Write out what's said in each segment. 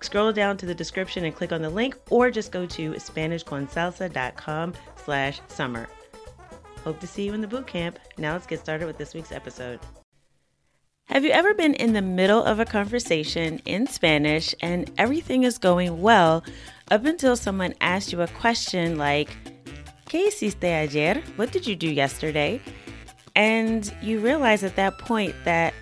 scroll down to the description and click on the link or just go to SpanishConsalsa.com slash summer. Hope to see you in the boot camp. Now let's get started with this week's episode. Have you ever been in the middle of a conversation in Spanish and everything is going well up until someone asks you a question like, ¿Qué hiciste ayer? What did you do yesterday? And you realize at that point that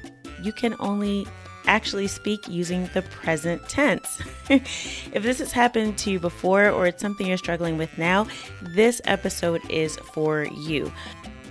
you can only actually speak using the present tense. if this has happened to you before or it's something you're struggling with now, this episode is for you.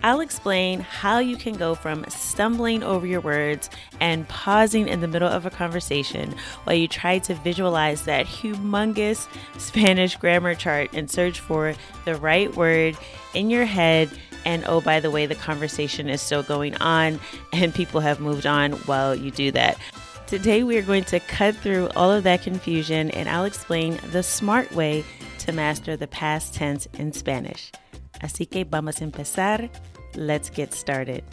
I'll explain how you can go from stumbling over your words and pausing in the middle of a conversation while you try to visualize that humongous Spanish grammar chart and search for the right word in your head. And oh, by the way, the conversation is still going on and people have moved on while you do that. Today, we are going to cut through all of that confusion and I'll explain the smart way to master the past tense in Spanish. Así que vamos a empezar. Let's get started.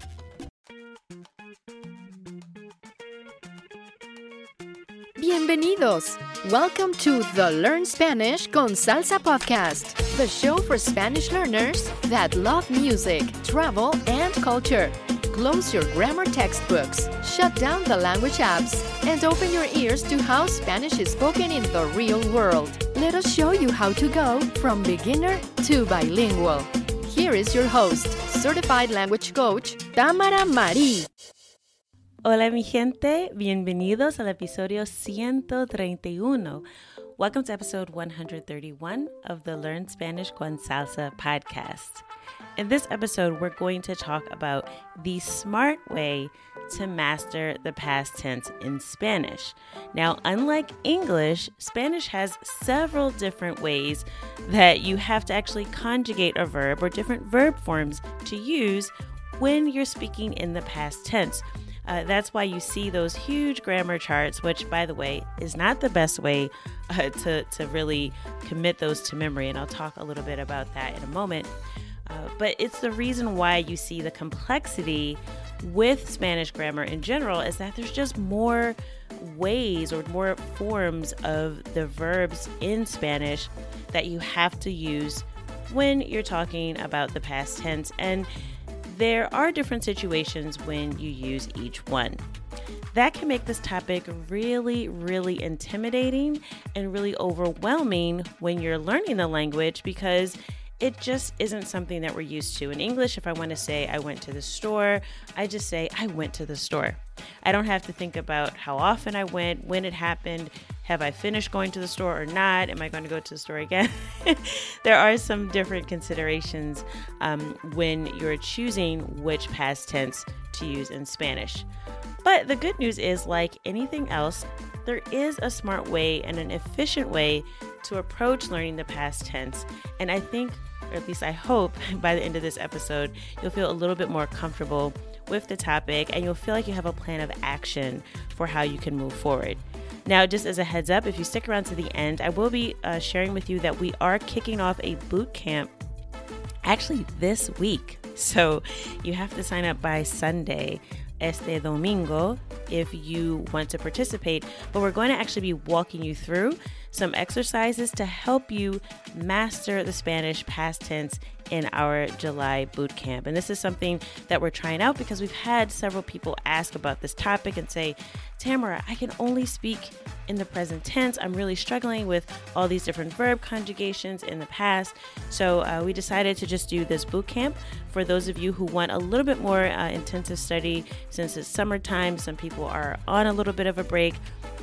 Bienvenidos. Welcome to the Learn Spanish con Salsa podcast, the show for Spanish learners that love music, travel, and culture. Close your grammar textbooks, shut down the language apps, and open your ears to how Spanish is spoken in the real world. Let us show you how to go from beginner to bilingual. Here is your host, certified language coach, Tamara Marie. Hola mi gente, bienvenidos al episodio 131. Welcome to episode 131 of the Learn Spanish con Salsa podcast. In this episode, we're going to talk about the smart way to master the past tense in Spanish. Now, unlike English, Spanish has several different ways that you have to actually conjugate a verb or different verb forms to use when you're speaking in the past tense. Uh, that's why you see those huge grammar charts, which, by the way, is not the best way uh, to, to really commit those to memory. And I'll talk a little bit about that in a moment. Uh, but it's the reason why you see the complexity with Spanish grammar in general is that there's just more ways or more forms of the verbs in Spanish that you have to use when you're talking about the past tense. And there are different situations when you use each one. That can make this topic really, really intimidating and really overwhelming when you're learning the language because it just isn't something that we're used to. In English, if I want to say I went to the store, I just say I went to the store. I don't have to think about how often I went, when it happened, have I finished going to the store or not? Am I going to go to the store again? there are some different considerations um, when you're choosing which past tense to use in Spanish. But the good news is, like anything else, there is a smart way and an efficient way to approach learning the past tense. And I think, or at least I hope, by the end of this episode, you'll feel a little bit more comfortable with the topic and you'll feel like you have a plan of action for how you can move forward. Now, just as a heads up, if you stick around to the end, I will be uh, sharing with you that we are kicking off a boot camp actually this week. So you have to sign up by Sunday, este domingo, if you want to participate. But we're going to actually be walking you through some exercises to help you master the Spanish past tense in our July boot camp. And this is something that we're trying out because we've had several people ask about this topic and say, Tamara, I can only speak in the present tense. I'm really struggling with all these different verb conjugations in the past. So uh, we decided to just do this boot camp for those of you who want a little bit more uh, intensive study since it's summertime. Some people are on a little bit of a break.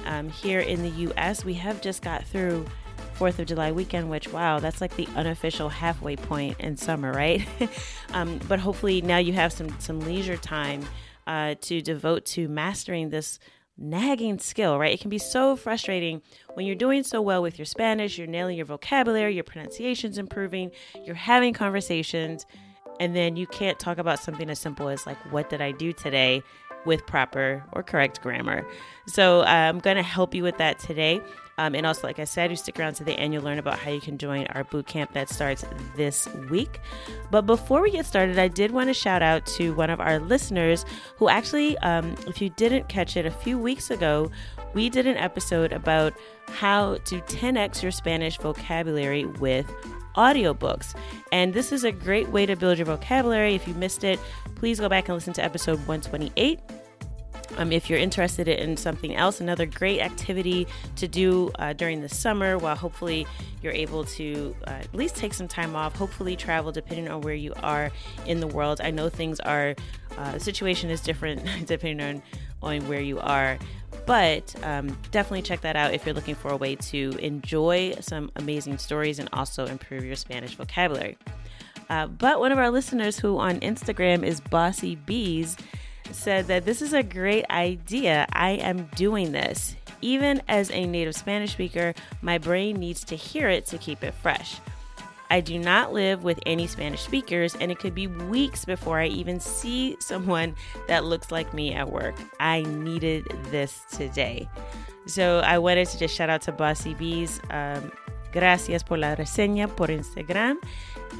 Um, here in the US, we have just got through Fourth of July weekend, which wow, that's like the unofficial halfway point in summer, right? um, but hopefully now you have some some leisure time uh, to devote to mastering this nagging skill, right? It can be so frustrating when you're doing so well with your Spanish, you're nailing your vocabulary, your pronunciation's improving, you're having conversations, and then you can't talk about something as simple as like, what did I do today? With proper or correct grammar. So uh, I'm going to help you with that today. Um, and also, like I said, you stick around to the end, you'll learn about how you can join our boot camp that starts this week. But before we get started, I did want to shout out to one of our listeners who actually, um, if you didn't catch it a few weeks ago, we did an episode about how to 10x your Spanish vocabulary with audiobooks. And this is a great way to build your vocabulary. If you missed it, please go back and listen to episode 128. Um, if you're interested in something else, another great activity to do uh, during the summer while hopefully you're able to uh, at least take some time off, hopefully travel depending on where you are in the world. I know things are, uh, the situation is different depending on, on where you are. But um, definitely check that out if you're looking for a way to enjoy some amazing stories and also improve your Spanish vocabulary. Uh, but one of our listeners who on Instagram is Bossy Bees said that this is a great idea. I am doing this. Even as a native Spanish speaker, my brain needs to hear it to keep it fresh. I do not live with any Spanish speakers, and it could be weeks before I even see someone that looks like me at work. I needed this today. So I wanted to just shout out to Bossy Bees. Um, gracias por la reseña por Instagram.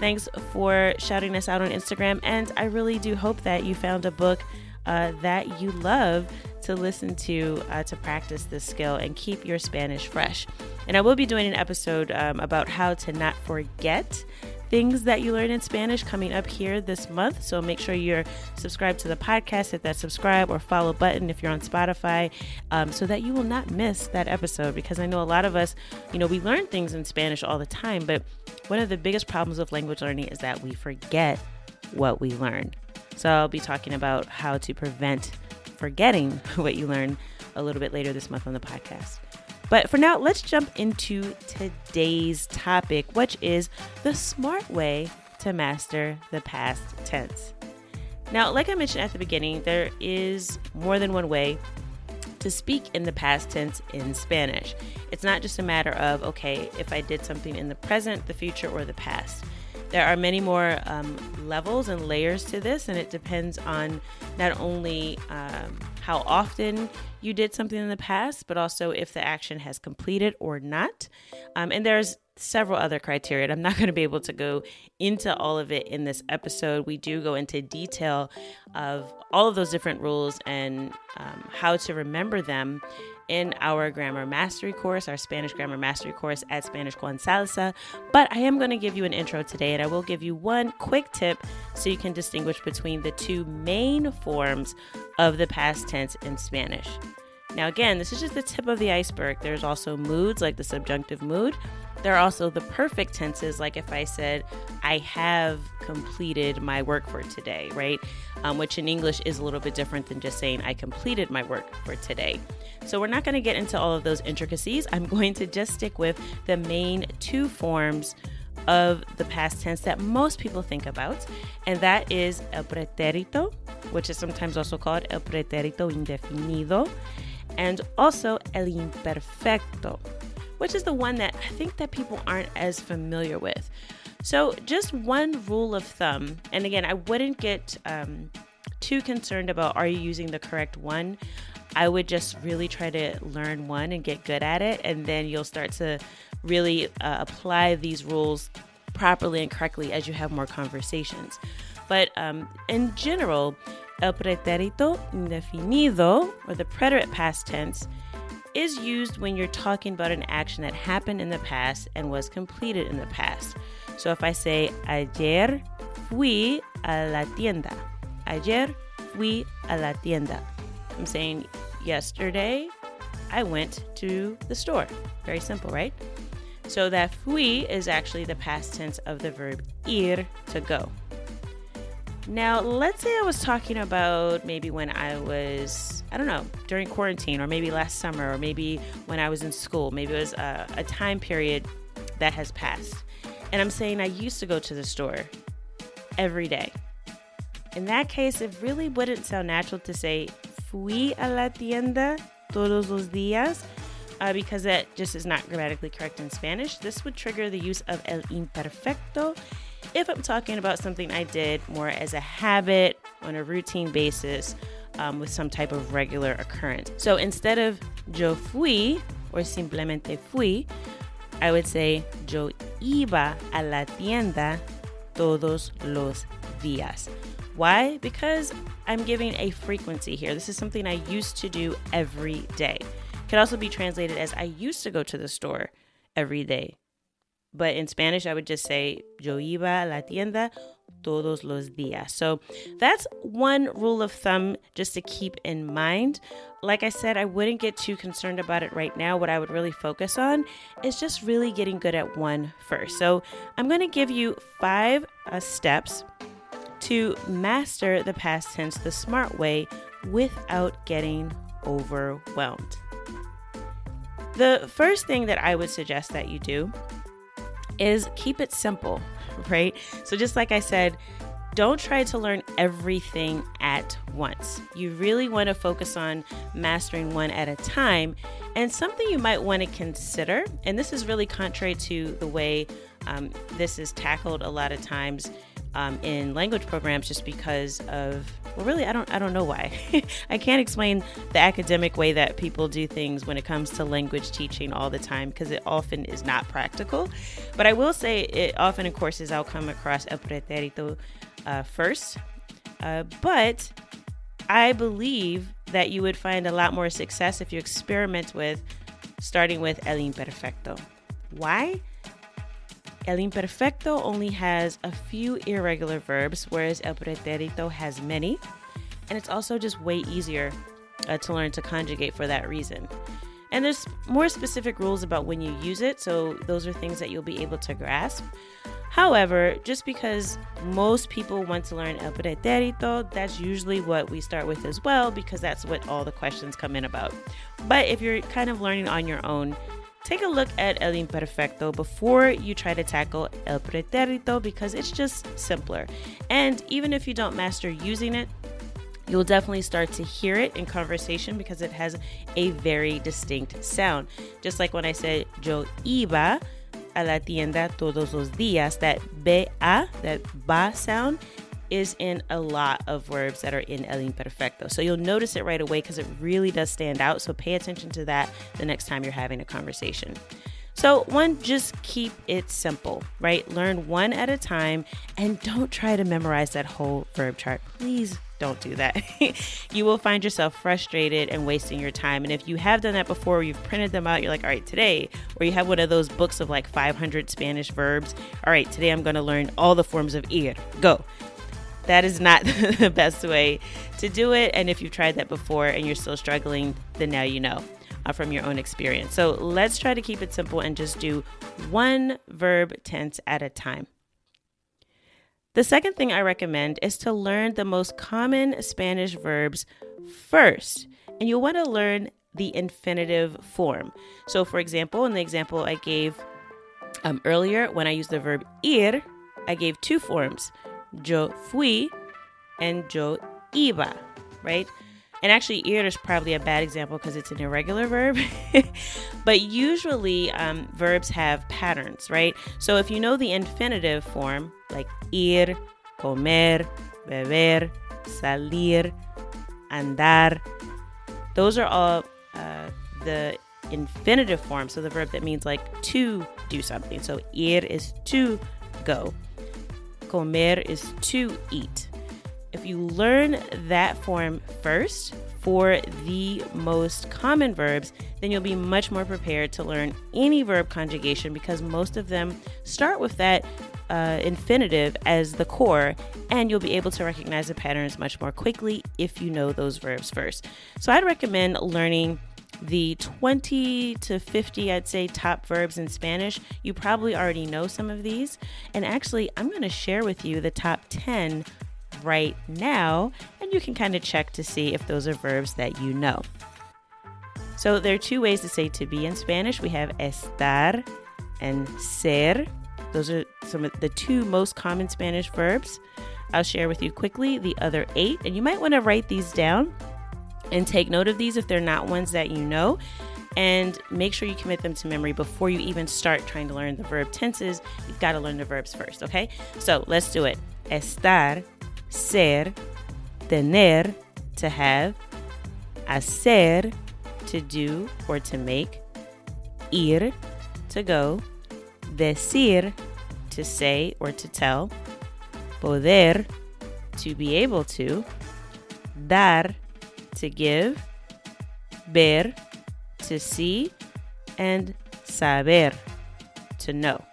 Thanks for shouting us out on Instagram. And I really do hope that you found a book uh, that you love to listen to uh, to practice this skill and keep your Spanish fresh. And I will be doing an episode um, about how to not forget things that you learn in Spanish coming up here this month. So make sure you're subscribed to the podcast, hit that subscribe or follow button if you're on Spotify, um, so that you will not miss that episode. Because I know a lot of us, you know, we learn things in Spanish all the time, but one of the biggest problems with language learning is that we forget what we learn. So I'll be talking about how to prevent forgetting what you learn a little bit later this month on the podcast. But for now, let's jump into today's topic, which is the smart way to master the past tense. Now, like I mentioned at the beginning, there is more than one way to speak in the past tense in Spanish. It's not just a matter of, okay, if I did something in the present, the future, or the past. There are many more um, levels and layers to this, and it depends on not only um, how often you did something in the past, but also if the action has completed or not. Um, and there's several other criteria. I'm not going to be able to go into all of it in this episode. We do go into detail of all of those different rules and um, how to remember them in our grammar mastery course, our Spanish grammar mastery course at Spanish con Salsa. But I am going to give you an intro today, and I will give you one quick tip so you can distinguish between the two main forms of the past tense in Spanish. Now, again, this is just the tip of the iceberg. There's also moods like the subjunctive mood, there are also the perfect tenses, like if I said, I have completed my work for today, right? Um, which in English is a little bit different than just saying, I completed my work for today. So we're not going to get into all of those intricacies. I'm going to just stick with the main two forms of the past tense that most people think about, and that is el pretérito, which is sometimes also called el pretérito indefinido, and also el imperfecto which is the one that I think that people aren't as familiar with. So, just one rule of thumb, and again, I wouldn't get um, too concerned about are you using the correct one. I would just really try to learn one and get good at it, and then you'll start to really uh, apply these rules properly and correctly as you have more conversations. But um, in general, el pretérito indefinido, or the preterite past tense, is used when you're talking about an action that happened in the past and was completed in the past. So if I say, ayer fui a la tienda, ayer fui a la tienda, I'm saying, yesterday I went to the store. Very simple, right? So that fui is actually the past tense of the verb ir, to go. Now, let's say I was talking about maybe when I was, I don't know, during quarantine, or maybe last summer, or maybe when I was in school. Maybe it was a, a time period that has passed. And I'm saying I used to go to the store every day. In that case, it really wouldn't sound natural to say fui a la tienda todos los días uh, because that just is not grammatically correct in Spanish. This would trigger the use of el imperfecto if I'm talking about something I did more as a habit on a routine basis um, with some type of regular occurrence. So instead of yo fui or simplemente fui, I would say yo iba a la tienda todos los días. Why? Because I'm giving a frequency here. This is something I used to do every day. Could also be translated as I used to go to the store every day. But in Spanish, I would just say, yo iba a la tienda todos los días. So that's one rule of thumb just to keep in mind. Like I said, I wouldn't get too concerned about it right now. What I would really focus on is just really getting good at one first. So I'm going to give you five uh, steps to master the past tense the smart way without getting overwhelmed. The first thing that I would suggest that you do is keep it simple, right? So, just like I said, don't try to learn everything at once. You really want to focus on mastering one at a time. And something you might want to consider, and this is really contrary to the way um, this is tackled a lot of times um, in language programs just because of well really I don't I don't know why. I can't explain the academic way that people do things when it comes to language teaching all the time because it often is not practical. But I will say it often in courses I'll come across el pretérito uh, first. Uh, but I believe that you would find a lot more success if you experiment with starting with el imperfecto. Why El imperfecto only has a few irregular verbs, whereas el pretérito has many. And it's also just way easier uh, to learn to conjugate for that reason. And there's more specific rules about when you use it, so those are things that you'll be able to grasp. However, just because most people want to learn el pretérito, that's usually what we start with as well, because that's what all the questions come in about. But if you're kind of learning on your own, take a look at el imperfecto before you try to tackle el pretérito because it's just simpler. And even if you don't master using it, you'll definitely start to hear it in conversation because it has a very distinct sound. Just like when I said yo iba a la tienda todos los días, that ba, that ba sound is in a lot of verbs that are in el imperfecto. So you'll notice it right away because it really does stand out. So pay attention to that the next time you're having a conversation. So, one, just keep it simple, right? Learn one at a time and don't try to memorize that whole verb chart. Please don't do that. you will find yourself frustrated and wasting your time. And if you have done that before, you've printed them out, you're like, all right, today, or you have one of those books of like 500 Spanish verbs. All right, today I'm going to learn all the forms of ir. Go that is not the best way to do it. And if you've tried that before and you're still struggling, then now you know uh, from your own experience. So let's try to keep it simple and just do one verb tense at a time. The second thing I recommend is to learn the most common Spanish verbs first. And you'll want to learn the infinitive form. So, for example, in the example I gave um, earlier, when I used the verb ir, I gave two forms yo fui and yo iba, right? And actually, ir is probably a bad example because it's an irregular verb. but usually, um, verbs have patterns, right? So if you know the infinitive form, like ir, comer, beber, salir, andar. Those are all uh, the infinitive form, so the verb that means like to do something. So ir is to go, comer is to eat. If you learn that form first for the most common verbs, then you'll be much more prepared to learn any verb conjugation because most of them start with that uh, infinitive as the core, and you'll be able to recognize the patterns much more quickly if you know those verbs first. So I'd recommend learning the 20 to 50, I'd say, top verbs in Spanish. You probably already know some of these. And actually, I'm going to share with you the top 10 right now, and you can kind of check to see if those are verbs that you know. So there are two ways to say to be in Spanish. We have estar and ser. Those are some of the two most common Spanish verbs. I'll share with you quickly the other eight, and you might want to write these down and take note of these if they're not ones that you know. And make sure you commit them to memory before you even start trying to learn the verb tenses. You've got to learn the verbs first, okay? So let's do it. Estar, ser, tener, to have, hacer, to do or to make, ir, to go, decir, to say or to tell, poder, to be able to, dar, to give, ver, to see, and saber, to know.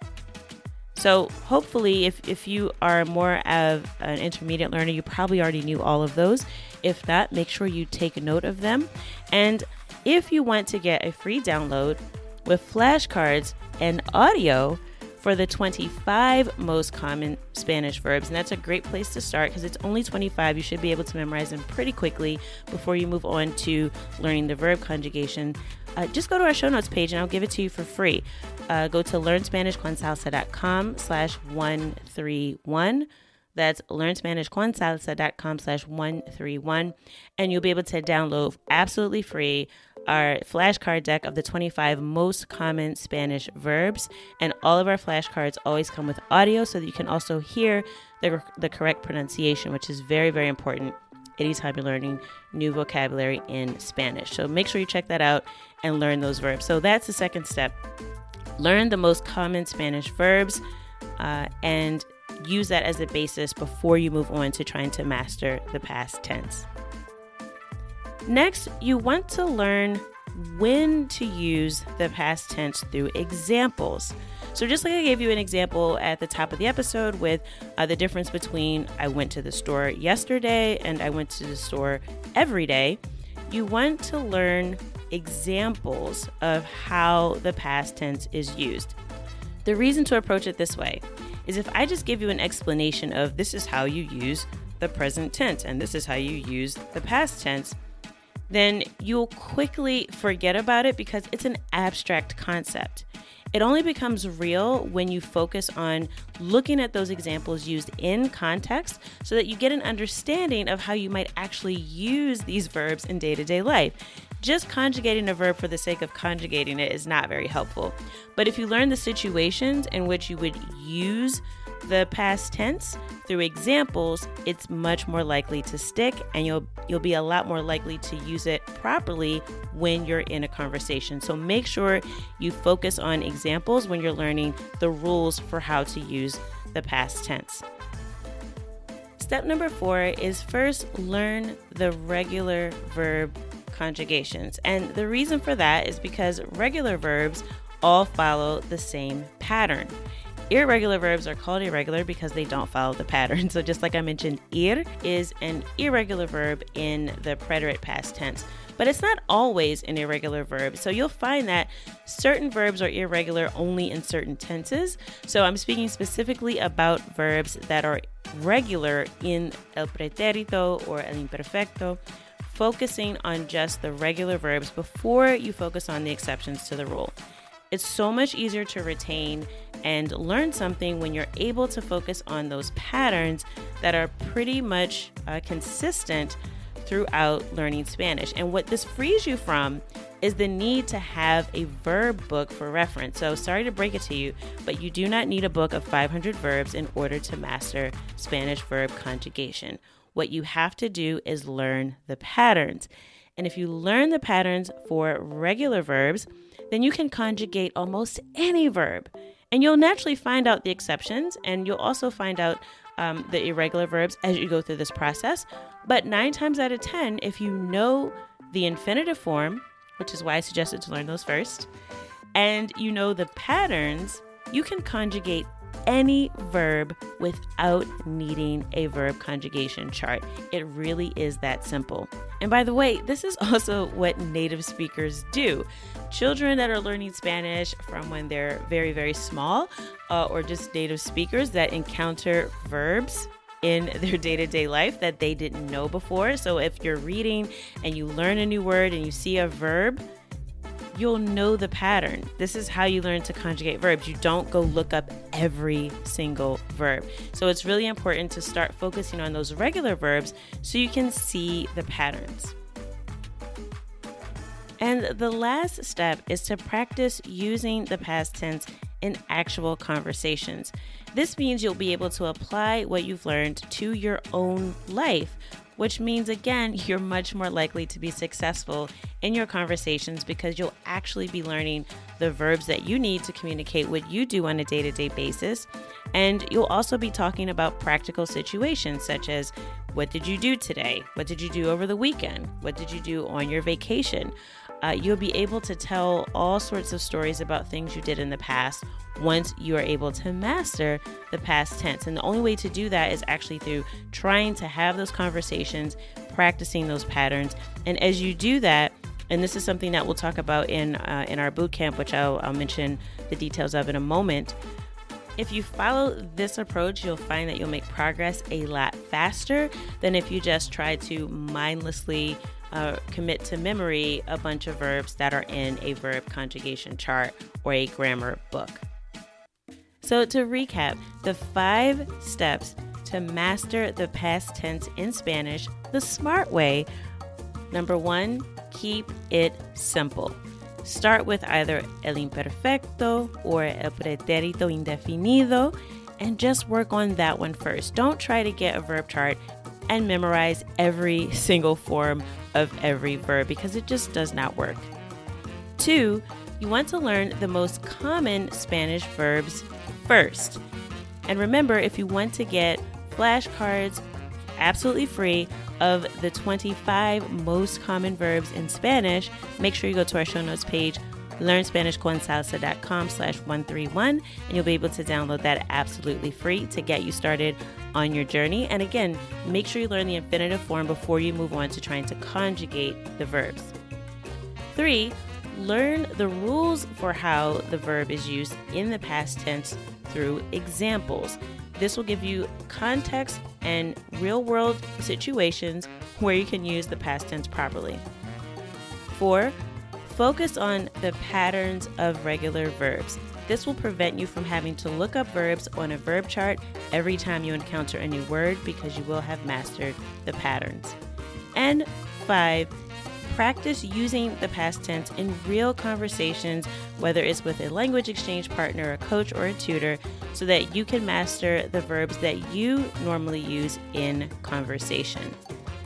So, hopefully, if, if you are more of an intermediate learner, you probably already knew all of those. If not, make sure you take note of them. And if you want to get a free download with flashcards and audio, for the 25 most common Spanish verbs. And that's a great place to start because it's only 25. You should be able to memorize them pretty quickly before you move on to learning the verb conjugation. Uh, just go to our show notes page and I'll give it to you for free. Uh, go to learnspanishconsalsa.com slash 131. That's learnspanishconsalsa.com slash 131. And you'll be able to download absolutely free our flashcard deck of the 25 most common Spanish verbs. And all of our flashcards always come with audio so that you can also hear the, the correct pronunciation, which is very, very important anytime you're learning new vocabulary in Spanish. So make sure you check that out and learn those verbs. So that's the second step. Learn the most common Spanish verbs uh, and use that as a basis before you move on to trying to master the past tense. Next, you want to learn when to use the past tense through examples. So, just like I gave you an example at the top of the episode with uh, the difference between I went to the store yesterday and I went to the store every day, you want to learn examples of how the past tense is used. The reason to approach it this way is if I just give you an explanation of this is how you use the present tense and this is how you use the past tense then you'll quickly forget about it because it's an abstract concept. It only becomes real when you focus on looking at those examples used in context so that you get an understanding of how you might actually use these verbs in day to day life. Just conjugating a verb for the sake of conjugating it is not very helpful. But if you learn the situations in which you would use the past tense through examples, it's much more likely to stick and you'll you'll be a lot more likely to use it properly when you're in a conversation. So make sure you focus on examples when you're learning the rules for how to use the past tense. Step number 4 is first learn the regular verb conjugations. And the reason for that is because regular verbs all follow the same pattern. Irregular verbs are called irregular because they don't follow the pattern. So, just like I mentioned, ir is an irregular verb in the preterite past tense, but it's not always an irregular verb. So, you'll find that certain verbs are irregular only in certain tenses. So, I'm speaking specifically about verbs that are regular in el pretérito or el imperfecto focusing on just the regular verbs before you focus on the exceptions to the rule. It's so much easier to retain and learn something when you're able to focus on those patterns that are pretty much uh, consistent throughout learning Spanish. And what this frees you from is the need to have a verb book for reference. So, sorry to break it to you, but you do not need a book of 500 verbs in order to master Spanish verb conjugation. what you have to do is learn the patterns. And if you learn the patterns for regular verbs, then you can conjugate almost any verb. And you'll naturally find out the exceptions, and you'll also find out um, the irregular verbs as you go through this process. But nine times out of 10, if you know the infinitive form, which is why I suggested to learn those first, and you know the patterns, you can conjugate any verb without needing a verb conjugation chart. It really is that simple. And by the way, this is also what native speakers do. Children that are learning Spanish from when they're very, very small, uh, or just native speakers that encounter verbs in their day to day life that they didn't know before. So if you're reading and you learn a new word and you see a verb, you'll know the pattern. This is how you learn to conjugate verbs. You don't go look up every single verb. So it's really important to start focusing on those regular verbs so you can see the patterns. And the last step is to practice using the past tense in actual conversations. This means you'll be able to apply what you've learned to your own life which means again, you're much more likely to be successful in your conversations because you'll actually be learning the verbs that you need to communicate what you do on a day to day basis. And you'll also be talking about practical situations such as what did you do today? What did you do over the weekend? What did you do on your vacation? Uh, you'll be able to tell all sorts of stories about things you did in the past once you are able to master the past tense. And the only way to do that is actually through trying to have those conversations, practicing those patterns. And as you do that, and this is something that we'll talk about in uh, in our boot camp, which I'll, I'll mention the details of in a moment. If you follow this approach, you'll find that you'll make progress a lot faster than if you just try to mindlessly uh, commit to memory a bunch of verbs that are in a verb conjugation chart or a grammar book. So, to recap, the five steps to master the past tense in Spanish the smart way. Number one, keep it simple. Start with either el imperfecto or el pretérito indefinido and just work on that one first. Don't try to get a verb chart and memorize every single form of every verb because it just does not work. Two, you want to learn the most common Spanish verbs first. And remember, if you want to get flashcards absolutely free of the 25 most common verbs in Spanish, make sure you go to our show notes page, learnspanishconsalsa.com slash 131, and you'll be able to download that absolutely free to get you started on your journey. And again, make sure you learn the infinitive form before you move on to trying to conjugate the verbs. Three, learn the rules for how the verb is used in the past tense through examples. This will give you context and real world situations where you can use the past tense properly. Four, focus on the patterns of regular verbs. This will prevent you from having to look up verbs on a verb chart every time you encounter a new word because you will have mastered the patterns. And five, practice using the past tense in real conversations, whether it's with a language exchange partner, a coach, or a tutor, so that you can master the verbs that you normally use in conversation.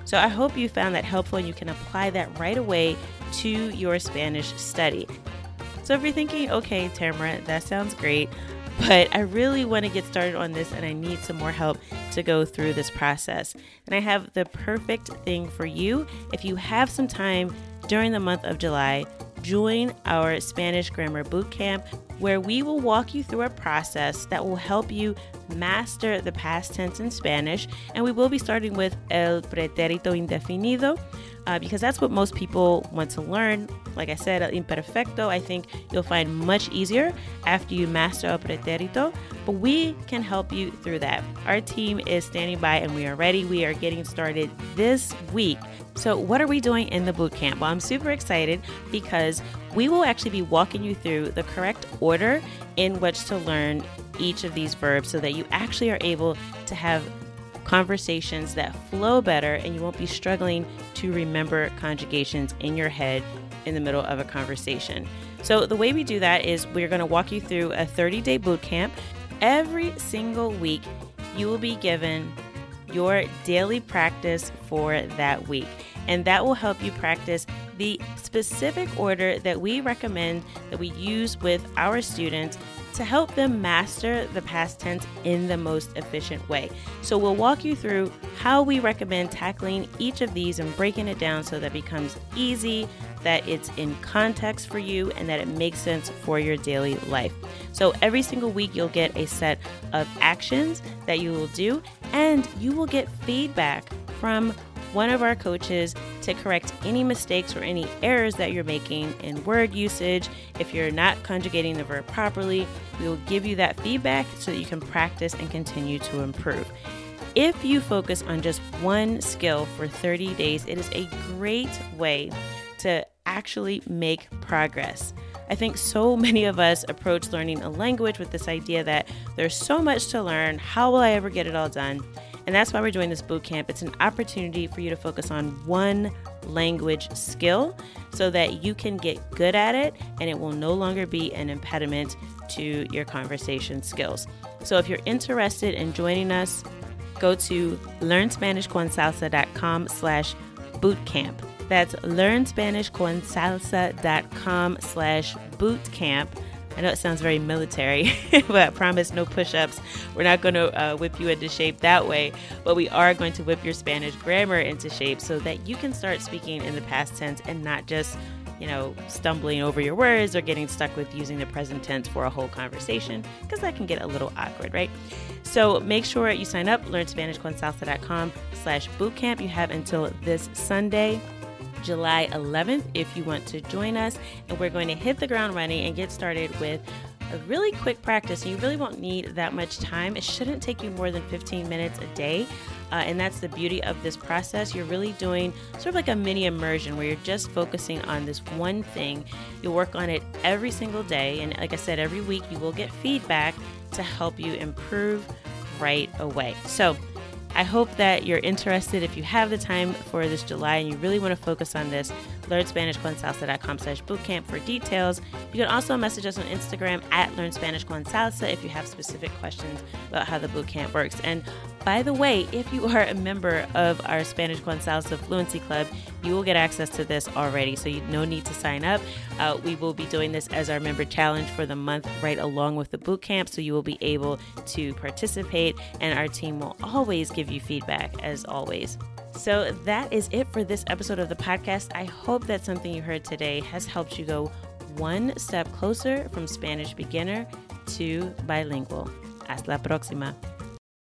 So I hope you found that helpful and you can apply that right away to your Spanish study. So if you're thinking, okay, Tamara, that sounds great, but I really want to get started on this and I need some more help to go through this process. And I have the perfect thing for you. If you have some time during the month of July, join our Spanish Grammar Bootcamp where we will walk you through a process that will help you master the past tense in Spanish. And we will be starting with el pretérito indefinido uh, because that's what most people want to learn. Like I said, el imperfecto, I think you'll find much easier after you master el pretérito, but we can help you through that. Our team is standing by and we are ready. We are getting started this week. So, what are we doing in the boot camp? Well, I'm super excited because we will actually be walking you through the correct order in which to learn each of these verbs so that you actually are able to have conversations that flow better and you won't be struggling to remember conjugations in your head in the middle of a conversation. So, the way we do that is we're going to walk you through a 30 day boot camp. Every single week, you will be given your daily practice for that week. And that will help you practice the specific order that we recommend that we use with our students to help them master the past tense in the most efficient way. So, we'll walk you through how we recommend tackling each of these and breaking it down so that it becomes easy, that it's in context for you, and that it makes sense for your daily life. So, every single week, you'll get a set of actions that you will do, and you will get feedback from one of our coaches to correct any mistakes or any errors that you're making in word usage. If you're not conjugating the verb properly, we will give you that feedback so that you can practice and continue to improve. If you focus on just one skill for 30 days, it is a great way to actually make progress. I think so many of us approach learning a language with this idea that there's so much to learn. How will I ever get it all done? And that's why we're doing this boot camp. It's an opportunity for you to focus on one language skill so that you can get good at it and it will no longer be an impediment to your conversation skills. So if you're interested in joining us, go to learnspanishconsalsa.com slash bootcamp. That's learnspanishconsalsa.com slash bootcamp. I know it sounds very military, but I promise no push ups. We're not going to uh, whip you into shape that way, but we are going to whip your Spanish grammar into shape so that you can start speaking in the past tense and not just, you know, stumbling over your words or getting stuck with using the present tense for a whole conversation, because that can get a little awkward, right? So make sure you sign up, learnspanishconsalsa.com slash bootcamp. You have until this Sunday. July 11th if you want to join us. And we're going to hit the ground running and get started with a really quick practice. You really won't need that much time. It shouldn't take you more than 15 minutes a day. Uh, and that's the beauty of this process. You're really doing sort of like a mini immersion where you're just focusing on this one thing. You'll work on it every single day. And like I said, every week you will get feedback to help you improve right away. So, I hope that you're interested. If you have the time for this July and you really want to focus on this, learnspanishconsalsa.com slash bootcamp for details. You can also message us on Instagram at Learn Spanish Con Salsa if you have specific questions about how the bootcamp works. And by the way, if you are a member of our Spanish Con Salsa Fluency Club, you will get access to this already, so you no need to sign up. Uh, we will be doing this as our member challenge for the month right along with the boot camp, so you will be able to participate, and our team will always give you feedback as always. So that is it for this episode of the podcast. I hope that something you heard today has helped you go one step closer from Spanish beginner to bilingual. Hasta la próxima.